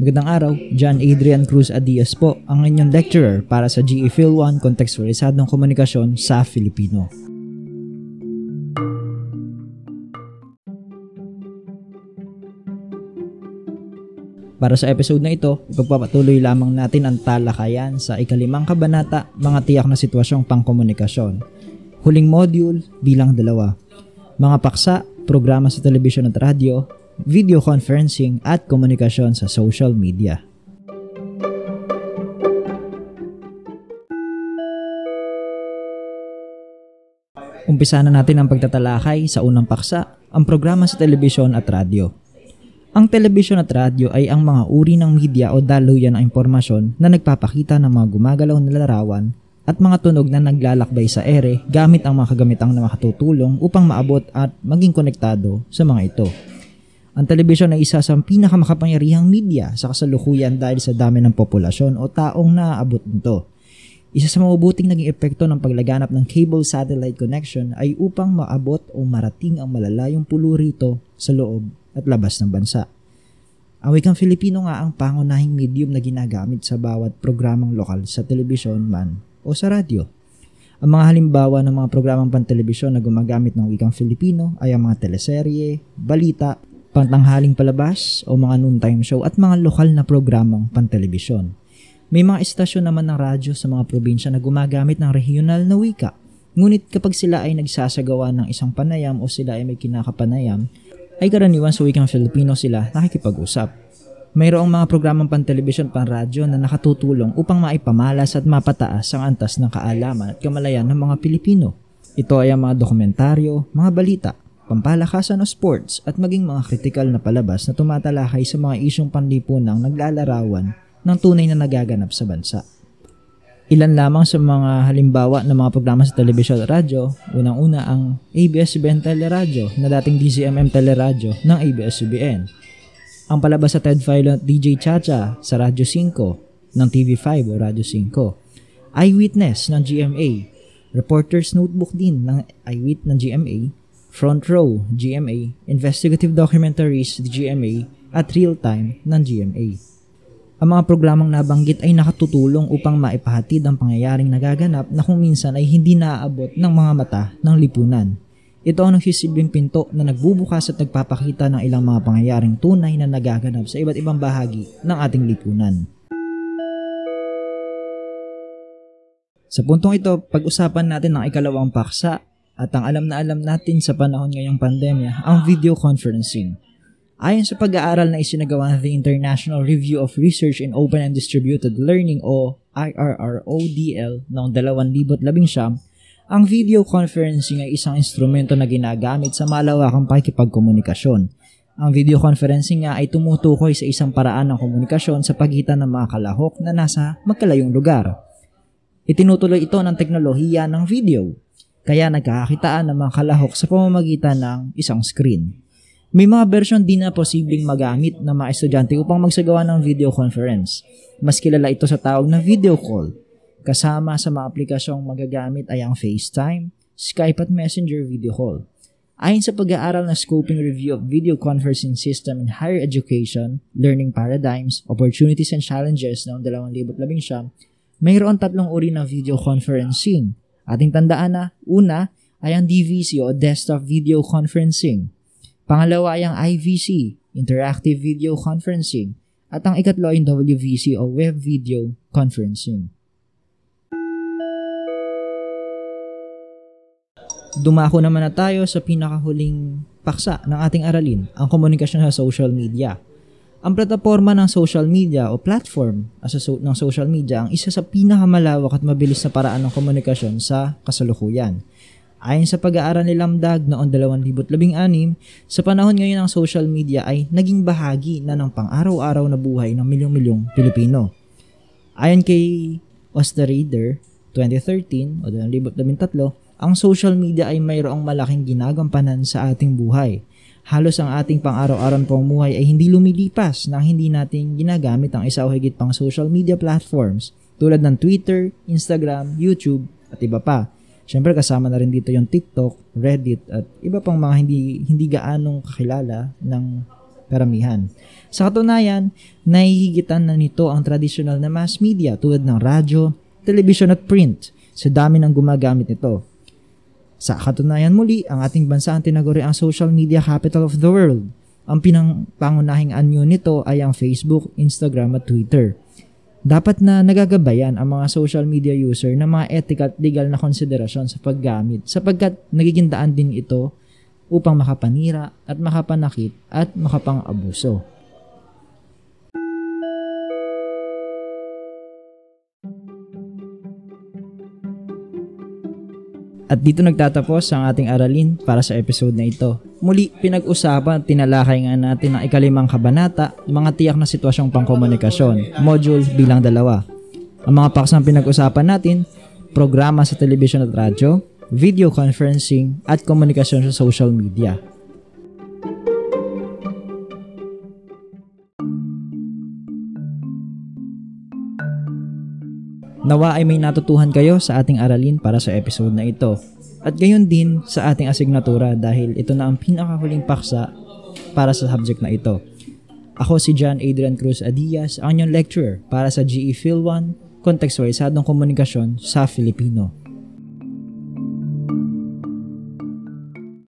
Magandang araw, John Adrian Cruz Adias po, ang inyong lecturer para sa GE Phil 1 Kontekstualisadong Komunikasyon sa Filipino. Para sa episode na ito, ipagpapatuloy lamang natin ang talakayan sa ikalimang kabanata, mga tiyak na sitwasyong pangkomunikasyon. Huling module bilang dalawa. Mga paksa, programa sa telebisyon at radyo, video conferencing at komunikasyon sa social media. Umpisa na natin ang pagtatalakay sa unang paksa, ang programa sa telebisyon at radyo. Ang telebisyon at radyo ay ang mga uri ng media o daluyan ng impormasyon na nagpapakita ng mga gumagalaw na larawan at mga tunog na naglalakbay sa ere gamit ang mga kagamitang na makatutulong upang maabot at maging konektado sa mga ito. Ang telebisyon ay isa sa pinakamakapangyarihang media sa kasalukuyan dahil sa dami ng populasyon o taong naaabot nito. Isa sa mabubuting naging epekto ng paglaganap ng cable satellite connection ay upang maabot o marating ang malalayong pulo rito sa loob at labas ng bansa. Ang wikang Filipino nga ang pangunahing medium na ginagamit sa bawat programang lokal sa telebisyon man o sa radyo. Ang mga halimbawa ng mga programang pantelebisyon na gumagamit ng wikang Filipino ay ang mga teleserye, balita, pantanghaling palabas o mga noontime show at mga lokal na programang pantelebisyon. May mga estasyon naman ng radyo sa mga probinsya na gumagamit ng regional na wika. Ngunit kapag sila ay nagsasagawa ng isang panayam o sila ay may kinakapanayam, ay karaniwan sa wikang Filipino sila nakikipag-usap. Mayroong mga programang pantelebisyon panradyo na nakatutulong upang maipamalas at mapataas ang antas ng kaalaman at kamalayan ng mga Pilipino. Ito ay ang mga dokumentaryo, mga balita, pampalakasan o sports at maging mga kritikal na palabas na tumatalakay sa mga isyong panlipunang naglalarawan ng tunay na nagaganap sa bansa. Ilan lamang sa mga halimbawa ng mga programa sa telebisyon at radyo, unang-una ang ABS-CBN Teleradyo na dating DCMM Teleradyo ng ABS-CBN. Ang palabas sa Ted Filon at DJ Chacha sa Radyo 5 ng TV5 o Radyo 5. Eyewitness ng GMA. Reporter's Notebook din ng Eyewit ng GMA. Front Row, GMA. Investigative Documentaries, GMA. At Real Time ng GMA. Ang mga programang nabanggit ay nakatutulong upang maipahatid ang pangyayaring nagaganap na kung minsan ay hindi naaabot ng mga mata ng lipunan. Ito ang nagsisilbing pinto na nagbubukas at nagpapakita ng ilang mga pangyayaring tunay na nagaganap sa iba't ibang bahagi ng ating lipunan. Sa puntong ito, pag-usapan natin ang ikalawang paksa at ang alam na alam natin sa panahon ngayong pandemya, ang video conferencing. Ayon sa pag-aaral na isinagawa ng the International Review of Research in Open and Distributed Learning o IRRODL noong 2019, ang video conferencing ay isang instrumento na ginagamit sa malawakang pakikipagkomunikasyon. Ang video conferencing nga ay tumutukoy sa isang paraan ng komunikasyon sa pagitan ng mga kalahok na nasa magkalayong lugar. Itinutuloy ito ng teknolohiya ng video, kaya nagkakakitaan ng mga kalahok sa pamamagitan ng isang screen. May mga version din na posibleng magamit ng mga estudyante upang magsagawa ng video conference. Mas kilala ito sa tawag na video call. Kasama sa mga aplikasyong magagamit ay ang FaceTime, Skype at Messenger video call. Ayon sa pag-aaral na Scoping Review of Video Conferencing System in Higher Education, Learning Paradigms, Opportunities and Challenges noong 2011, mayroon tatlong uri ng video conferencing. Ating tandaan na, una ay ang DVC o Desktop Video Conferencing. Pangalawa ay ang IVC, Interactive Video Conferencing, at ang ikatlo ay WVC o Web Video Conferencing. Dumako naman na tayo sa pinakahuling paksa ng ating aralin, ang komunikasyon sa social media. Ang plataforma ng social media o platform as so, ng social media ang isa sa pinakamalawak at mabilis na paraan ng komunikasyon sa kasalukuyan. Ayon sa pag-aaral ni Lamdag noong 2016, sa panahon ngayon ng social media ay naging bahagi na ng pang-araw-araw na buhay ng milyong-milyong Pilipino. Ayon kay Osterreader 2013 o 2013, ang social media ay mayroong malaking ginagampanan sa ating buhay. Halos ang ating pang-araw-araw pamumuhay ay hindi lumilipas nang hindi natin ginagamit ang isa o higit pang social media platforms tulad ng Twitter, Instagram, YouTube at iba pa. Siyempre kasama na rin dito yung TikTok, Reddit at iba pang mga hindi hindi gaanong kakilala ng karamihan. Sa katunayan, nahihigitan na nito ang traditional na mass media tulad ng radyo, television at print sa dami ng gumagamit nito. Sa katunayan muli, ang ating bansa ang tinaguri ang social media capital of the world. Ang pinang pangunahing anyo nito ay ang Facebook, Instagram at Twitter dapat na nagagabayan ang mga social media user ng mga ethical at legal na konsiderasyon sa paggamit sapagkat nagiging daan din ito upang makapanira at makapanakit at makapang-abuso. At dito nagtatapos ang ating aralin para sa episode na ito. Muli, pinag-usapan at tinalakay nga natin ang ikalimang kabanata, mga tiyak na sitwasyong pangkomunikasyon, module bilang dalawa. Ang mga paksang pinag-usapan natin, programa sa television at radyo, video conferencing, at komunikasyon sa social media. Nawa ay may natutuhan kayo sa ating aralin para sa episode na ito. At gayon din sa ating asignatura dahil ito na ang pinakahuling paksa para sa subject na ito. Ako si John Adrian Cruz Adias, ang inyong lecturer para sa GE Phil 1, Kontekstualisadong Komunikasyon sa Filipino.